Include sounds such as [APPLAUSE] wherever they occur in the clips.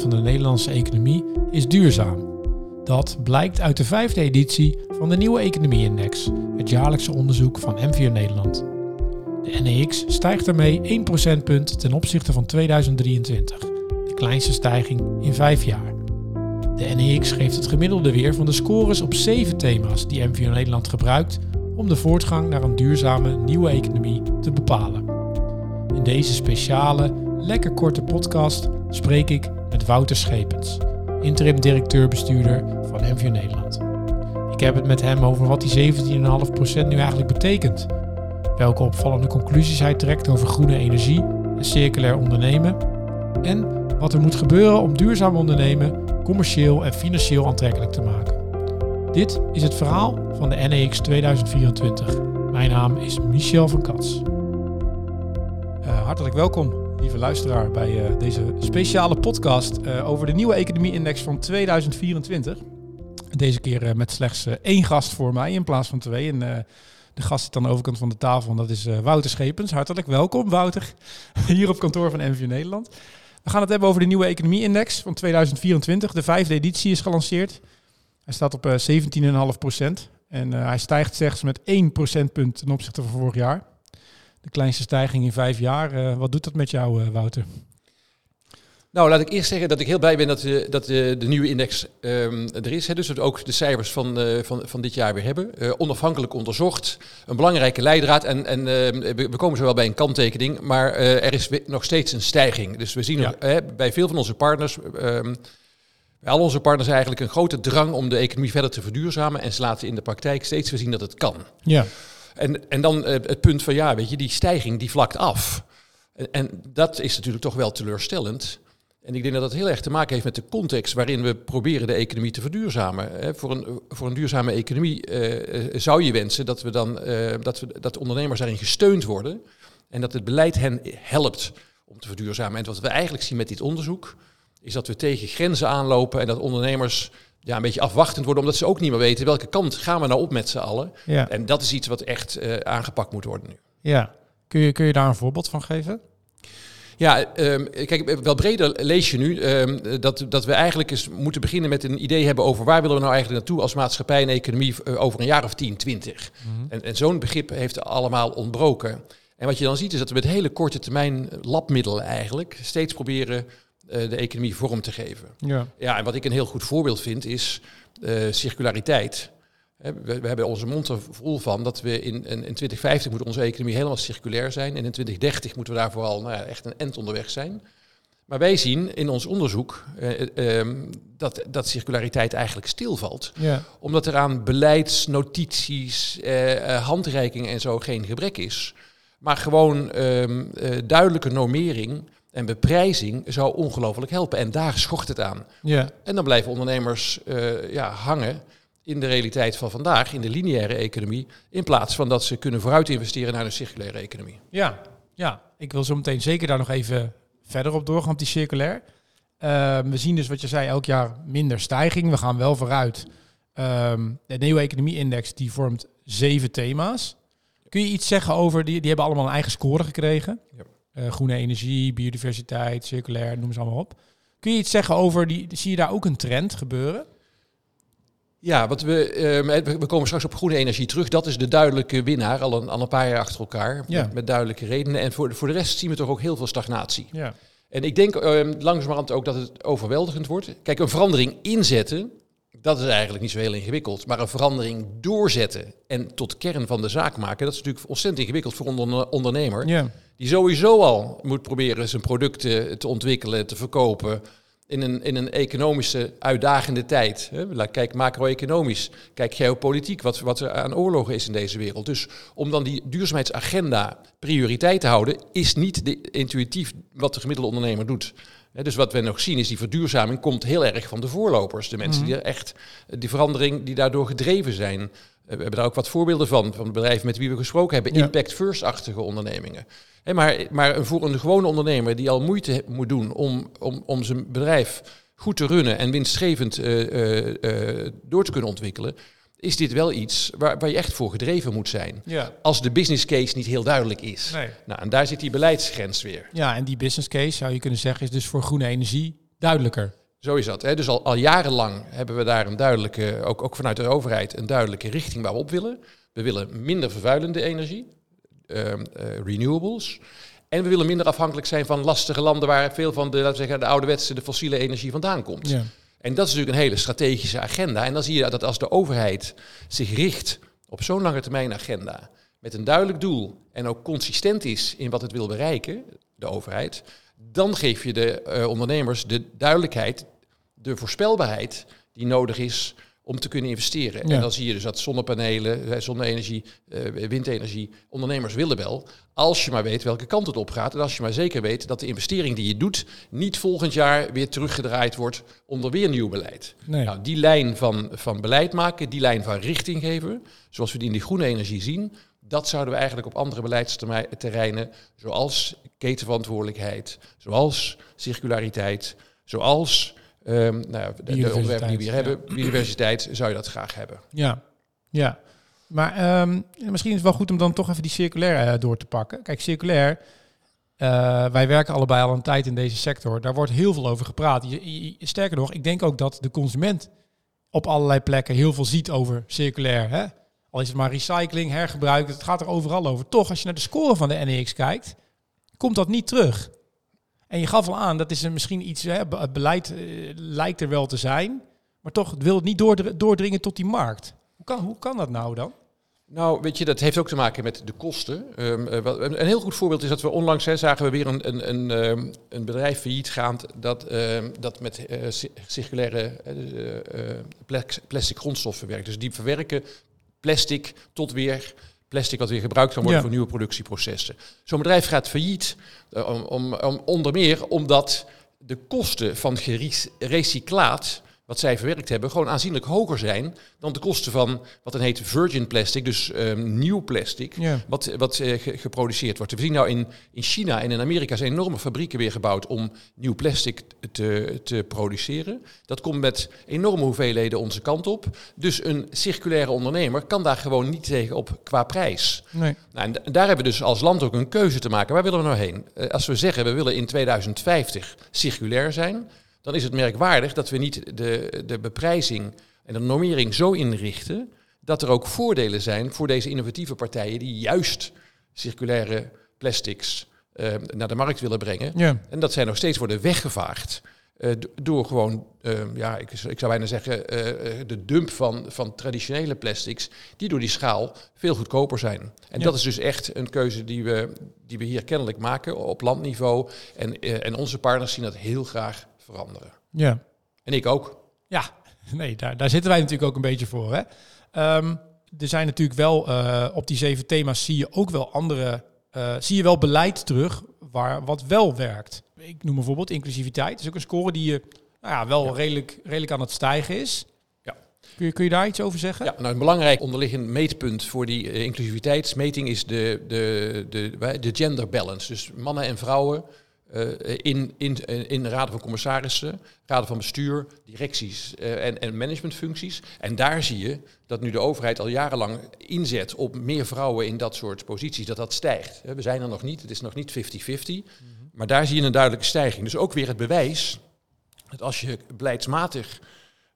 van de Nederlandse economie is duurzaam. Dat blijkt uit de vijfde editie van de Nieuwe Economie-index, het jaarlijkse onderzoek van MVO Nederland. De NEX stijgt daarmee 1 procentpunt ten opzichte van 2023, de kleinste stijging in vijf jaar. De NEX geeft het gemiddelde weer van de scores op zeven thema's die MVO Nederland gebruikt om de voortgang naar een duurzame nieuwe economie te bepalen. In deze speciale, lekker korte podcast spreek ik met Wouter Schepens, interim directeur-bestuurder van MVO Nederland. Ik heb het met hem over wat die 17,5% nu eigenlijk betekent, welke opvallende conclusies hij trekt over groene energie en circulair ondernemen en wat er moet gebeuren om duurzaam ondernemen commercieel en financieel aantrekkelijk te maken. Dit is het verhaal van de NEX 2024. Mijn naam is Michel van Kats. Uh, hartelijk welkom, luisteraar, bij uh, deze speciale podcast uh, over de nieuwe economie-index van 2024. Deze keer met slechts één gast voor mij in plaats van twee. En de gast zit aan de overkant van de tafel en dat is Wouter Schepens. Hartelijk welkom, Wouter, [LAUGHS] hier op kantoor van MVO Nederland. We gaan het hebben over de nieuwe economie-index van 2024. De vijfde editie is gelanceerd. Hij staat op 17,5 procent. En hij stijgt slechts met 1 procentpunt ten opzichte van vorig jaar de kleinste stijging in vijf jaar. Uh, wat doet dat met jou, uh, Wouter? Nou, laat ik eerst zeggen dat ik heel blij ben dat, uh, dat de nieuwe index um, er is. Hè, dus dat we ook de cijfers van, van, van dit jaar weer hebben. onafhankelijk onderzocht. Een belangrijke leidraad. En, en ehm, we komen zo wel bij een kanttekening. Maar er is nog steeds een stijging. Dus we zien ja. nog, bij veel van onze partners... Um, bij al onze partners eigenlijk een grote drang om de economie verder te verduurzamen. En ze laten in de praktijk steeds weer zien dat het kan. Ja. En, en dan uh, het punt van ja, weet je, die stijging die vlakt af. En, en, dat is natuurlijk toch wel teleurstellend. En ik denk dat dat heel erg te maken heeft met de context waarin we proberen de economie te verduurzamen. Voor, een, voor een duurzame economie uh, zou je wensen dat, we dan, dat, we, dat ondernemers daarin gesteund worden. En dat het beleid hen helpt om te verduurzamen. En wat we eigenlijk zien met dit onderzoek, is dat we tegen grenzen aanlopen en dat ondernemers ja, een beetje afwachtend worden, omdat ze ook niet meer weten welke kant gaan we nou op met z'n allen. Ja. En dat is iets wat echt uh, aangepakt moet worden nu. Ja, kun je, kun je daar een voorbeeld van geven? Ja, um, kijk, wel breder lees je nu um, dat, dat we eigenlijk eens moeten beginnen met een idee hebben over waar willen we nou eigenlijk naartoe als maatschappij en economie uh, over een jaar of 10, 20. Mm -hmm. En, en zo'n begrip heeft allemaal ontbroken. En wat je dan ziet is dat we met hele korte termijn labmiddelen eigenlijk steeds proberen de economie vorm te geven. Ja. ja, en wat ik een heel goed voorbeeld vind is uh, circulariteit. We, we, hebben onze mond er vol van dat we in, in, in 2050 moet onze economie helemaal circulair zijn. En in 2030 moeten we daar vooral nou ja, echt een end onderweg zijn. Maar wij zien in ons onderzoek uh, uh, dat, dat circulariteit eigenlijk stilvalt. Ja. Omdat er aan beleidsnotities, handreikingen en zo geen gebrek is. Maar gewoon ehm, duidelijke normering en beprijzing zou ongelooflijk helpen. En daar schort het aan. Ja. En dan blijven ondernemers uh, ja, hangen in de realiteit van vandaag, in de lineaire economie, in plaats van dat ze kunnen vooruit investeren naar een circulaire economie. Ja, ja. ik wil zo meteen zeker daar nog even verder op doorgaan op die circulair. Uh, we zien dus wat je zei, elk jaar minder stijging. We gaan wel vooruit. Um, de nieuwe economie-index die vormt zeven thema's. Kun je iets zeggen over, die, die hebben allemaal een eigen score gekregen. Ja. Uh, groene energie, biodiversiteit, circulair, noem ze allemaal op. Kun je iets zeggen over, die, zie je daar ook een trend gebeuren? Ja, wat we, uh, we komen straks op groene energie terug. Dat is de duidelijke winnaar, al een, al een paar jaar achter elkaar. Ja. Met, met, duidelijke redenen. En voor, voor de rest zien we toch ook heel veel stagnatie. Ja. En ik denk uh, langzamerhand ook dat het overweldigend wordt. Kijk, een verandering inzetten, dat is eigenlijk niet zo heel ingewikkeld. Maar een verandering doorzetten en tot kern van de zaak maken, dat is natuurlijk ontzettend ingewikkeld voor een ondernemer. Ja die sowieso al moet proberen zijn producten te ontwikkelen, te verkopen in een, in een economische uitdagende tijd. Kijk macro-economisch, kijk geopolitiek, wat, wat er aan oorlogen is in deze wereld. Dus om dan die duurzaamheidsagenda prioriteit te houden, is niet de, intuïtief wat de gemiddelde ondernemer doet. Dus wat we nog zien is die verduurzaming komt heel erg van de voorlopers. De mensen die mhm. er echt die verandering die daardoor gedreven zijn. We hebben daar ook wat voorbeelden van, van bedrijven met wie we gesproken hebben. Impact first-achtige ondernemingen. Hey, maar, maar voor een gewone ondernemer die al moeite moet doen om, om, om zijn bedrijf goed te runnen en winstgevend uh, uh, door te kunnen ontwikkelen, is dit wel iets waar, waar je echt voor gedreven moet zijn. Ja. Als de business case niet heel duidelijk is. Nee. Nou, en daar zit die beleidsgrens weer. ja, en die business case zou je kunnen zeggen is dus voor groene energie duidelijker. Zo is dat. Hè? Dus al, al jarenlang hebben we daar een duidelijke, ook, ook vanuit de overheid, een duidelijke richting waar we op willen. We willen minder vervuilende energie, ehm, eh, renewables. En we willen minder afhankelijk zijn van lastige landen waar veel van de, laten we zeggen, de ouderwetse, de fossiele energie vandaan komt. Ja. En dat is natuurlijk een hele strategische agenda. En dan zie je dat als de overheid zich richt op zo'n lange termijn agenda, met een duidelijk doel en ook consistent is in wat het wil bereiken, de overheid, dan geef je de eh, ondernemers de duidelijkheid, de voorspelbaarheid die nodig is om te kunnen investeren. Ja. En dan zie je dus dat zonnepanelen, zonne-energie, eh, windenergie, ondernemers willen wel, als je maar weet welke kant het op gaat. En als je maar zeker weet dat de investering die je doet niet volgend jaar weer teruggedraaid wordt onder weer nieuw beleid. Nee. Nou, die lijn van, van beleid maken, die lijn van richting geven, zoals we die in die groene energie zien, dat zouden we eigenlijk op andere beleidsterreinen, zoals ketenverantwoordelijkheid, zoals circulariteit, zoals ehm, nou, de- de onderwerpen die we hier hebben, biodiversiteit, zou je dat graag hebben. Ja, ja. Maar ehm, misschien is het wel goed om dan toch even die circulair eh, door te pakken. Kijk, circulair, eh, wij werken allebei al een tijd in deze sector. Daar wordt heel veel over gepraat. Je, je- sterker nog, ik denk ook dat de consument op allerlei plekken heel veel ziet over circulair. Hè? Al is het maar recycling, hergebruik, het gaat er overal over. Toch, als je naar de score van de NEX kijkt, komt dat niet terug. En je gaf al aan, dat is misschien iets, hè, het beleid eh, lijkt er wel te zijn, maar toch wil het niet doordr- doordringen tot die markt. Hoe kan, hoe kan dat nou dan? Nou, weet je, dat heeft ook te maken met de kosten. Ehm, eh, een, heel goed voorbeeld is dat we onlangs hè, zagen we weer een, een, een, ehm, een bedrijf failliet gaand dat, ehm, dat met eh, ci- circulaire plastic grondstoffen werkt. Dus die verwerken plastic tot weer plastic wat weer gebruikt kan worden Ja. voor nieuwe productieprocessen. Zo'n bedrijf gaat failliet, eh, om, om, om, onder meer omdat de kosten van geres- recyclaat, wat zij verwerkt hebben, gewoon aanzienlijk hoger zijn dan de kosten van wat dan heet virgin plastic, dus ehm, nieuw plastic, wat, wat eh, ge- geproduceerd wordt. We zien nou in, in China en in Amerika zijn enorme fabrieken weer gebouwd om nieuw plastic te, te produceren. Dat komt met enorme hoeveelheden onze kant op. Dus een circulaire ondernemer kan daar gewoon niet tegen op qua prijs. Nee. Nou, en daar hebben we dus als land ook een keuze te maken. Waar willen we nou heen? Eh, als we zeggen we willen in 2050 circulair zijn, dan is het merkwaardig dat we niet de, de beprijzing en de normering zo inrichten dat er ook voordelen zijn voor deze innovatieve partijen die juist circulaire plastics eh, naar de markt willen brengen. Ja. En dat zij nog steeds worden weggevaagd. eh, do- door gewoon, eh, ja, ik, ik zou bijna zeggen, de dump van, van traditionele plastics, die door die schaal veel goedkoper zijn. En Ja. dat is dus echt een keuze die we, die we hier kennelijk maken op landniveau. En, en onze partners zien dat heel graag veranderen. Ja. En ik ook. Ja, [LAUGHS] nee, daar, daar zitten wij natuurlijk ook een beetje voor. Hè? Ehm, er zijn natuurlijk wel eh, op die zeven thema's zie je ook wel andere, eh, zie je wel beleid terug waar wat wel werkt. Ik noem bijvoorbeeld inclusiviteit. Dat is ook een score die je nou ja, wel Redelijk, redelijk aan het stijgen is. Ja. Kun je, kun je daar iets over zeggen? Ja, nou, een belangrijk onderliggend meetpunt voor die eh, inclusiviteitsmeting is de, de, de, de gender balance. Dus mannen en vrouwen eh, in, in, in de raden van commissarissen, raden van bestuur, directies eh, en, en managementfuncties. En daar zie je dat nu de overheid al jarenlang inzet op meer vrouwen in dat soort posities, dat dat stijgt. Eh, We zijn er nog niet, het is nog niet 50-50, maar daar zie je een duidelijke stijging. Dus ook weer het bewijs dat als je beleidsmatig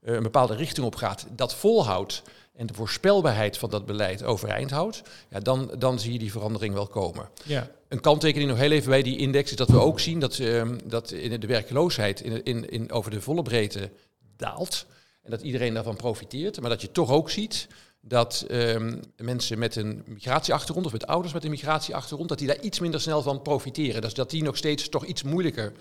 eh, een bepaalde richting op gaat, dat volhoudt en de voorspelbaarheid van dat beleid overeind houdt, ja, dan, dan zie je die verandering wel komen. Ja. Een kanttekening nog heel even bij die index is dat we ook zien dat, ehm, dat in de werkloosheid in, in, in, over de volle breedte daalt. En dat iedereen daarvan profiteert. Maar dat je toch ook ziet dat ehm, mensen met een migratieachtergrond of met ouders met een migratieachtergrond, dat die daar iets minder snel van profiteren. Dus dat die nog steeds toch iets moeilijker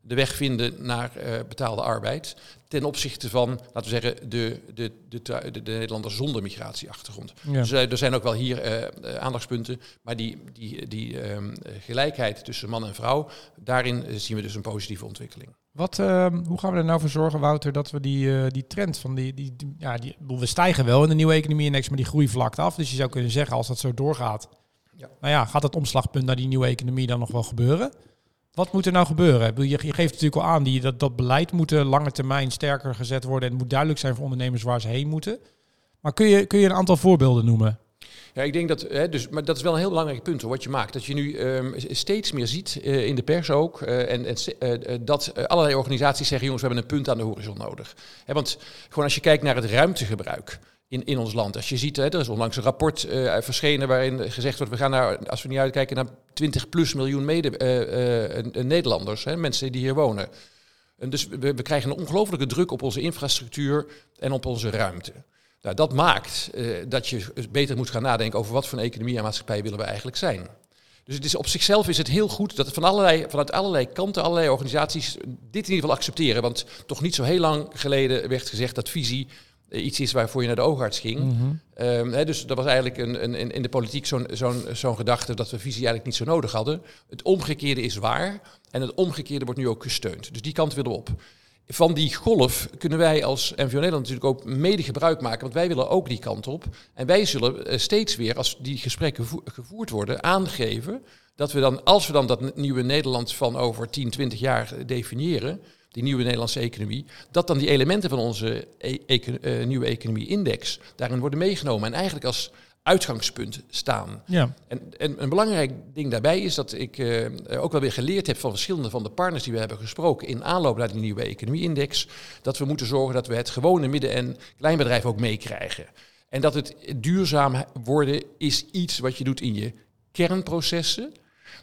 de weg vinden naar eh, betaalde arbeid. Ten opzichte van, laten we zeggen, de, de, de, de, de Nederlanders zonder migratieachtergrond. Ja. Dus er zijn ook wel hier eh, eh, aandachtspunten. Maar die, die, die ehm, gelijkheid tussen man en vrouw, daarin zien we dus een positieve ontwikkeling. Wat, ehm, hoe gaan we er nou voor zorgen, Wouter, dat we die, die trend van die, die, die- ja, die, we stijgen wel in de nieuwe economie-index, maar die groei vlakt af. Dus je zou kunnen zeggen, als dat zo doorgaat, Ja. nou ja, gaat het omslagpunt naar die nieuwe economie dan nog wel gebeuren? Wat moet er nou gebeuren? Je, geeft natuurlijk al aan, dat, dat beleid moet eh, lange termijn sterker gezet worden en het moet duidelijk zijn voor ondernemers waar ze heen moeten. Maar kun je, kun je een aantal voorbeelden noemen? Ja, ik denk dat, hè, dus, maar dat is wel een heel belangrijk punt wat je maakt. Dat je nu um, steeds meer ziet, uh, in de pers ook, uh, en, dat allerlei organisaties zeggen, jongens, we hebben een punt aan de horizon nodig. Hè, want gewoon als je kijkt naar het ruimtegebruik in, in ons land. Als je ziet, hè, er is onlangs een rapport verschenen waarin gezegd wordt, we gaan naar, als we niet uitkijken, naar 20 plus miljoen mede, Nederlanders, hè, mensen die hier wonen. En dus we, krijgen een ongelofelijke druk op onze infrastructuur en op onze ruimte. Nou, dat maakt dat je beter moet gaan nadenken over wat voor een economie en maatschappij willen we eigenlijk zijn. Dus het is, op zichzelf is het heel goed dat van allerlei, vanuit allerlei kanten, allerlei organisaties dit in ieder geval accepteren. Want toch niet zo heel lang geleden werd gezegd dat visie iets is waarvoor je naar de oogarts ging. Mm -hmm. um, hè, dus dat was eigenlijk een, een, in de politiek zo'n zo'n zo'n gedachte dat we visie eigenlijk niet zo nodig hadden. Het omgekeerde is waar en het omgekeerde wordt nu ook gesteund. Dus die kant willen we op van die golf kunnen wij als NVO Nederland natuurlijk ook mede gebruik maken. Want wij willen ook die kant op. En wij zullen steeds weer, als die gesprekken gevoerd worden, aangeven dat we dan, als we dan dat nieuwe Nederland van over 10, 20 jaar definiëren, die nieuwe Nederlandse economie, dat dan die elementen van onze e econ uh, nieuwe economie-index daarin worden meegenomen. En eigenlijk als uitgangspunt staan. Ja. En, en een belangrijk ding daarbij is dat ik uh, ook wel weer geleerd heb van verschillende van de partners die we hebben gesproken in aanloop naar die nieuwe economie-index, dat we moeten zorgen dat we het gewone midden- en kleinbedrijf ook meekrijgen. En dat het duurzaam worden is iets wat je doet in je kernprocessen.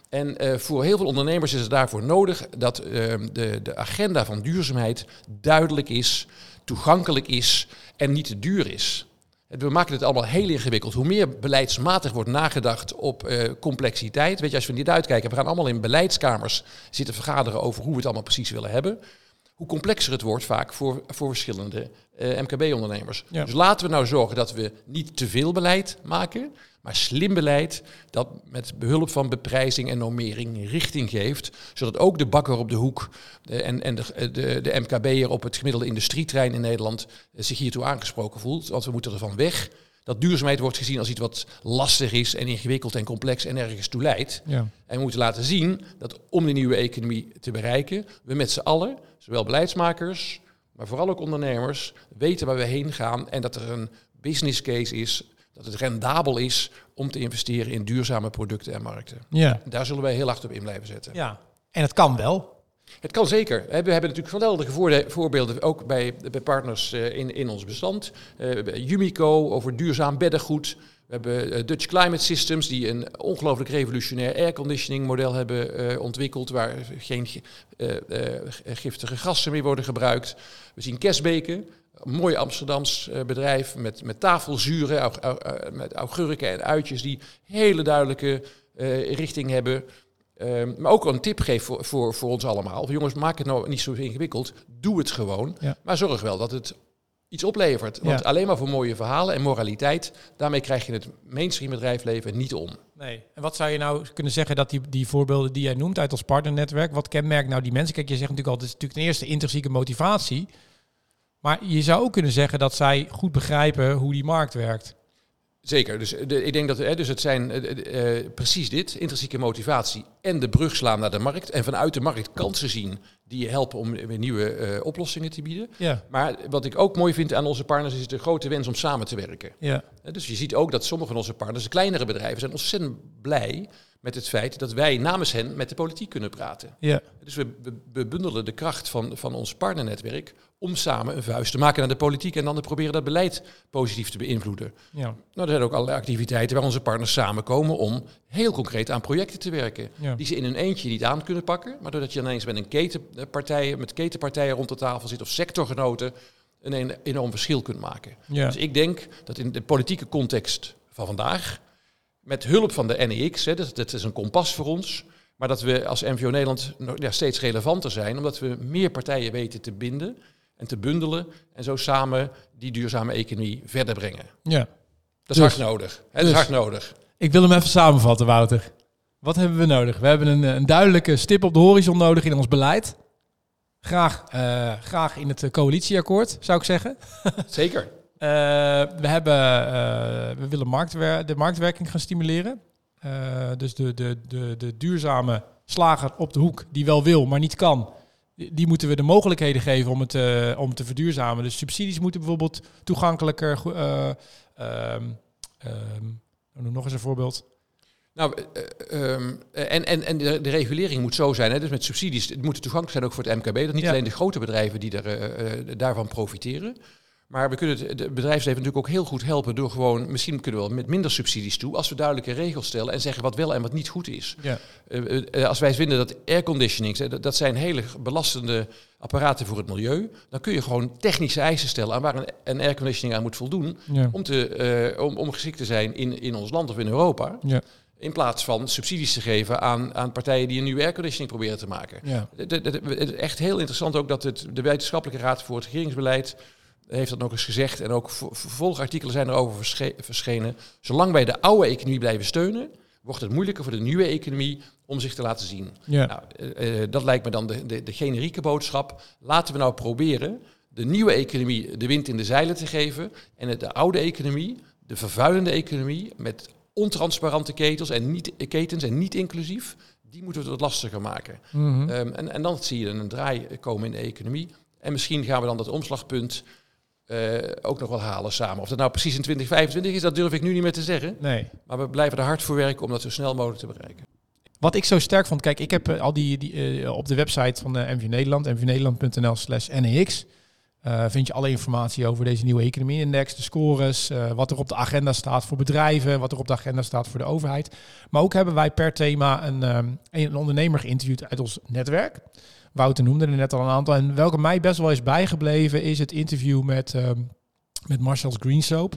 En uh, voor heel veel ondernemers is het daarvoor nodig dat uh, de, de agenda van duurzaamheid duidelijk is, toegankelijk is en niet te duur is. We maken het allemaal heel ingewikkeld. Hoe meer beleidsmatig wordt nagedacht op uh, complexiteit. Weet je, als we niet uitkijken, we gaan allemaal in beleidskamers zitten vergaderen over hoe we het allemaal precies willen hebben. Hoe complexer het wordt vaak voor, voor verschillende uh, MKB-ondernemers. Ja. Dus laten we nou zorgen dat we niet te veel beleid maken, maar slim beleid dat met behulp van beprijzing en normering richting geeft. Zodat ook de bakker op de hoek de, en, en de, de, de MKB'er op het gemiddelde industrietrein in Nederland uh, zich hiertoe aangesproken voelt. Want we moeten ervan weg dat duurzaamheid wordt gezien als iets wat lastig is en ingewikkeld en complex en ergens toe leidt. Ja. En we moeten laten zien dat om die nieuwe economie te bereiken, we met z'n allen, zowel beleidsmakers, maar vooral ook ondernemers, weten waar we heen gaan en dat er een business case is dat het rendabel is om te investeren in duurzame producten en markten. Ja. Daar zullen wij heel hard op in blijven zetten. Ja, en het kan wel. Het kan zeker. We hebben natuurlijk geweldige voorbeelden ook bij, bij partners in, in ons bestand. Uh, Yumico over duurzaam beddengoed. We hebben Dutch Climate Systems die een ongelooflijk revolutionair airconditioning model hebben uh, ontwikkeld waar geen uh, giftige gassen meer worden gebruikt. We zien Kesbeken, een mooi Amsterdams bedrijf met, met tafelzuren, au, au, met augurken en uitjes die hele duidelijke richting hebben. Um, maar ook een tip geef voor, voor, voor ons allemaal. Jongens, maak het nou niet zo ingewikkeld. Doe het gewoon. Ja. Maar zorg wel dat het iets oplevert. Want ja. alleen maar voor mooie verhalen en moraliteit, daarmee krijg je het mainstream bedrijfsleven niet om. Nee. En wat zou je nou kunnen zeggen dat die, die voorbeelden die jij noemt uit ons partnernetwerk, wat kenmerkt nou die mensen? Kijk, je zegt natuurlijk al, het is natuurlijk ten eerste intrinsieke motivatie. Maar je zou ook kunnen zeggen dat zij goed begrijpen hoe die markt werkt. Zeker. Dus de, ik denk dat hè, dus het zijn uh, uh, precies dit, intrinsieke motivatie en de brug slaan naar de markt. En vanuit de markt kansen zien die je helpen om weer nieuwe uh, oplossingen te bieden. Ja. Maar wat ik ook mooi vind aan onze partners is de grote wens om samen te werken. Ja. Dus je ziet ook dat sommige van onze partners, de kleinere bedrijven, zijn ontzettend blij met het feit dat wij namens hen met de politiek kunnen praten. Ja. Dus we, we bundelen de kracht van, van ons partnernetwerk om samen een vuist te maken naar de politiek en dan te proberen dat beleid positief te beïnvloeden. Ja. Nou, er zijn ook allerlei activiteiten waar onze partners samenkomen om heel concreet aan projecten te werken. Ja. Die ze in hun eentje niet aan kunnen pakken, maar doordat je ineens met een ketenpartijen, met ketenpartijen rond de tafel zit of sectorgenoten, een enorm verschil kunt maken. Ja. Dus ik denk dat in de politieke context van vandaag, met hulp van de NEX, hè, dat, dat is een kompas voor ons, maar dat we als MVO Nederland ja, steeds relevanter zijn, omdat we meer partijen weten te binden en te bundelen en zo samen die duurzame economie verder brengen. Ja. Dat is dus, hard nodig. Het dus, is hard nodig. Ik wil hem even samenvatten, Wouter. Wat hebben we nodig? We hebben een, een duidelijke stip op de horizon nodig in ons beleid. Graag, uh, graag in het coalitieakkoord, zou ik zeggen. [LAUGHS] Zeker. uh, we, hebben, uh, we willen marktwer de marktwerking gaan stimuleren. dus de, de, de, de duurzame slager op de hoek die wel wil, maar niet kan die, moeten we de mogelijkheden geven om het, eh, om te verduurzamen. Dus subsidies moeten bijvoorbeeld toegankelijker. ehm, noem nog eens een voorbeeld. Nou, eh, ehm, en, en, en de, de regulering moet zo zijn, hè, dus met subsidies, het moet toegankelijk zijn ook voor het MKB. Dat niet Ja. alleen de grote bedrijven die er, daarvan profiteren. Maar we kunnen het de bedrijfsleven natuurlijk ook heel goed helpen door gewoon, misschien kunnen we wel met minder subsidies toe, als we duidelijke regels stellen en zeggen wat wel en wat niet goed is. Ja. Eh, eh, als wij vinden dat airconditionings, dat, zijn hele belastende apparaten voor het milieu, dan kun je gewoon technische eisen stellen aan waar een, een airconditioning aan moet voldoen Ja. om, te, eh, om, om geschikt te zijn in, in ons land of in Europa. Ja. In plaats van subsidies te geven aan, aan partijen die een nieuwe airconditioning proberen te maken. Ja. Is echt heel interessant ook dat het, de Wetenschappelijke Raad voor het Regeringsbeleid heeft dat nog eens gezegd. En ook ver- vervolgartikelen zijn erover versche- verschenen. Zolang wij de oude economie blijven steunen, wordt het moeilijker voor de nieuwe economie om zich te laten zien. Ja. Nou, eh, eh, dat lijkt me dan de, de, de generieke boodschap. Laten we nou proberen de nieuwe economie de wind in de zeilen te geven. En de oude economie, de vervuilende economie, met ontransparante ketels en niet, ketens en niet inclusief, die moeten we wat lastiger maken. Mhm. Ehm, en, en dan zie je een draai komen in de economie. En misschien gaan we dan dat omslagpunt eh, ook nog wel halen samen. Of dat nou precies in 2025 is, dat durf ik nu niet meer te zeggen. Nee. Maar we blijven er hard voor werken om dat zo snel mogelijk te bereiken. Wat ik zo sterk vond, kijk, ik heb eh, al die, die eh, op de website van de MV Nederland, mvnederland.nl slash NEX, vind je alle informatie over deze nieuwe economie-index, de scores, wat er op de agenda staat voor bedrijven, wat er op de agenda staat voor de overheid. Maar ook hebben wij per thema een, een ondernemer geïnterviewd uit ons netwerk. Wouter noemde er net al een aantal. En welke mij best wel is bijgebleven is het interview met, ehm met Marcel's Green Soap.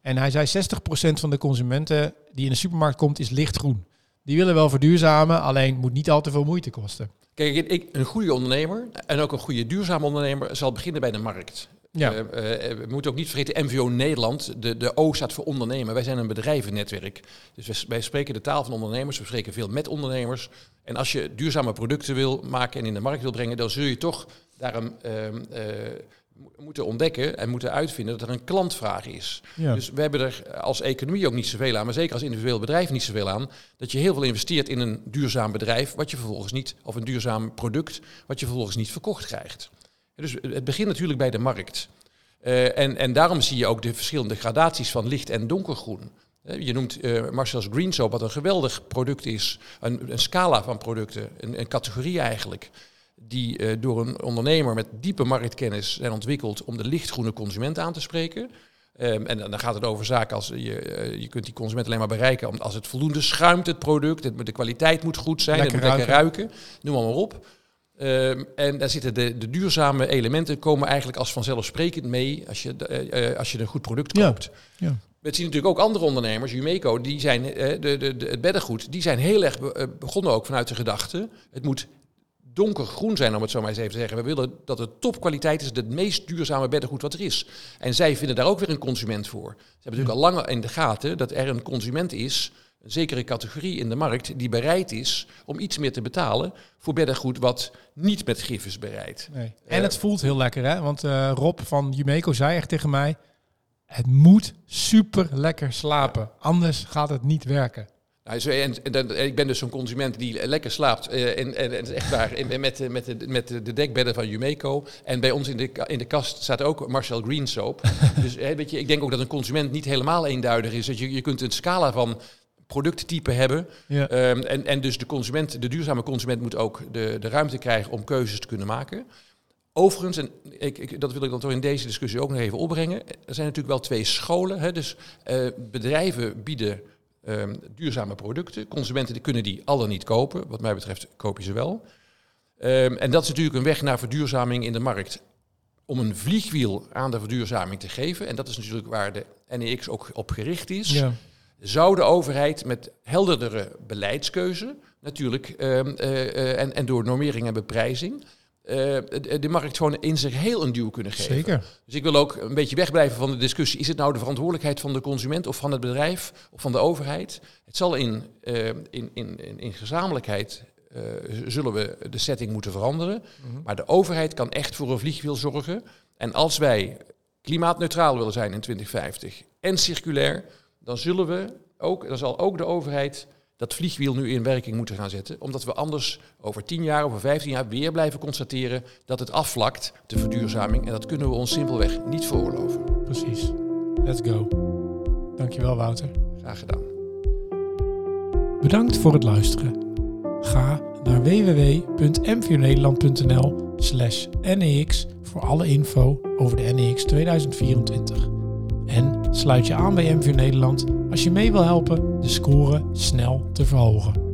En hij zei 60% van de consumenten die in de supermarkt komt is lichtgroen. Die willen wel verduurzamen, alleen moet niet al te veel moeite kosten. Kijk, ik, een goede ondernemer en ook een goede duurzame ondernemer zal beginnen bij de markt. Ja. Eh, eh, we moeten ook niet vergeten, MVO Nederland, de, de O staat voor ondernemen. Wij zijn een bedrijvennetwerk. Dus wij, wij spreken de taal van ondernemers, we spreken veel met ondernemers. En als je duurzame producten wil maken en in de markt wil brengen, dan zul je toch daarom ehm, eh, mo- moeten ontdekken en moeten uitvinden dat er een klantvraag is. Ja. Dus we hebben er als economie ook niet zoveel aan, maar zeker als individueel bedrijf niet zoveel aan, dat je heel veel investeert in een duurzaam bedrijf, wat je vervolgens niet, of een duurzaam product, wat je vervolgens niet verkocht krijgt. Dus het begint natuurlijk bij de markt. Eh, en, en daarom zie je ook de verschillende gradaties van licht en donkergroen. Eh, je noemt eh Marcel's Green Soap, wat een geweldig product is. Een, een scala van producten, een, een categorie eigenlijk. Die door een ondernemer met diepe marktkennis zijn ontwikkeld om de lichtgroene consument aan te spreken. Ehm, en dan gaat het over zaken als je, je kunt die consument alleen maar bereiken als het voldoende schuimt, het product, het, de kwaliteit moet goed zijn, Lekker het moet lekker ruiken, noem maar, maar op. Ehm, en daar zitten de, de duurzame elementen komen eigenlijk als vanzelfsprekend mee als je, eh, eh, als je een goed product koopt. Ja. We zien natuurlijk ook andere ondernemers, Jumeco, die zijn, eh, de, de, het beddengoed, die zijn heel erg be- begonnen ook vanuit de gedachte, het moet donkergroen zijn, om het zo maar eens even te zeggen. We willen dat het topkwaliteit is, het meest duurzame beddengoed wat er is. En zij vinden daar ook weer een consument voor. Ze hebben natuurlijk al langer in de gaten dat er een consument is, een zekere categorie in de markt, die bereid is om iets meer te betalen voor beddengoed wat niet met gif is bereid. Nee. En het voelt heel lekker, hè? Want eh, Rob van Jumeco zei echt tegen mij: het moet super lekker slapen, anders gaat het niet werken. Nou, en, ik ben dus zo'n consument die lekker slaapt. eh, en, en, echt waar, met, de- met, de, met de dekbedden van Jumeco. En bij ons in de, in de kast staat ook Marcel Green Soap. [LAUGHS] dus weet je, ik denk ook dat een consument niet helemaal eenduidig is. Dat je, je kunt een scala van producttypen hebben. Ja. Ehm, en, en dus de consument, de duurzame consument moet ook de, de ruimte krijgen om keuzes te kunnen maken. Overigens, en ik, ik, dat wil ik dan toch in deze discussie ook nog even opbrengen. Er zijn natuurlijk wel twee scholen. Hè? Dus eh, bedrijven bieden ehm, duurzame producten. Consumenten die kunnen die al dan niet kopen. Wat mij betreft koop je ze wel. Ehm, en dat is natuurlijk een weg naar verduurzaming in de markt. Om een vliegwiel aan de verduurzaming te geven, en dat is natuurlijk waar de NEX ook op gericht is, Ja. zou de overheid met helderdere beleidskeuze, natuurlijk, ehm, eh, eh, en, en door normering en beprijzing, eh, de, de markt gewoon in zich heel een duw kunnen geven. Zeker. Dus ik wil ook een beetje wegblijven van de discussie. Is het nou de verantwoordelijkheid van de consument of van het bedrijf of van de overheid? Het zal in, eh, in, in, in, in gezamenlijkheid eh, zullen we de setting moeten veranderen. Mhm. Maar de overheid kan echt voor een vliegwiel zorgen. En als wij klimaatneutraal willen zijn in 2050 en circulair, dan zullen we ook, dan zal ook de overheid dat vliegwiel nu in werking moeten gaan zetten. Omdat we anders over 10 jaar, over 15 jaar weer blijven constateren dat het afvlakt, de verduurzaming. En dat kunnen we ons simpelweg niet veroorloven. Precies. Let's go. Dankjewel Wouter. Graag gedaan. Bedankt voor het luisteren. Ga naar www.mvnederland.nl slash NEX voor alle info over de NEX 2024. En sluit je aan bij MVO Nederland als je mee wil helpen de score snel te verhogen.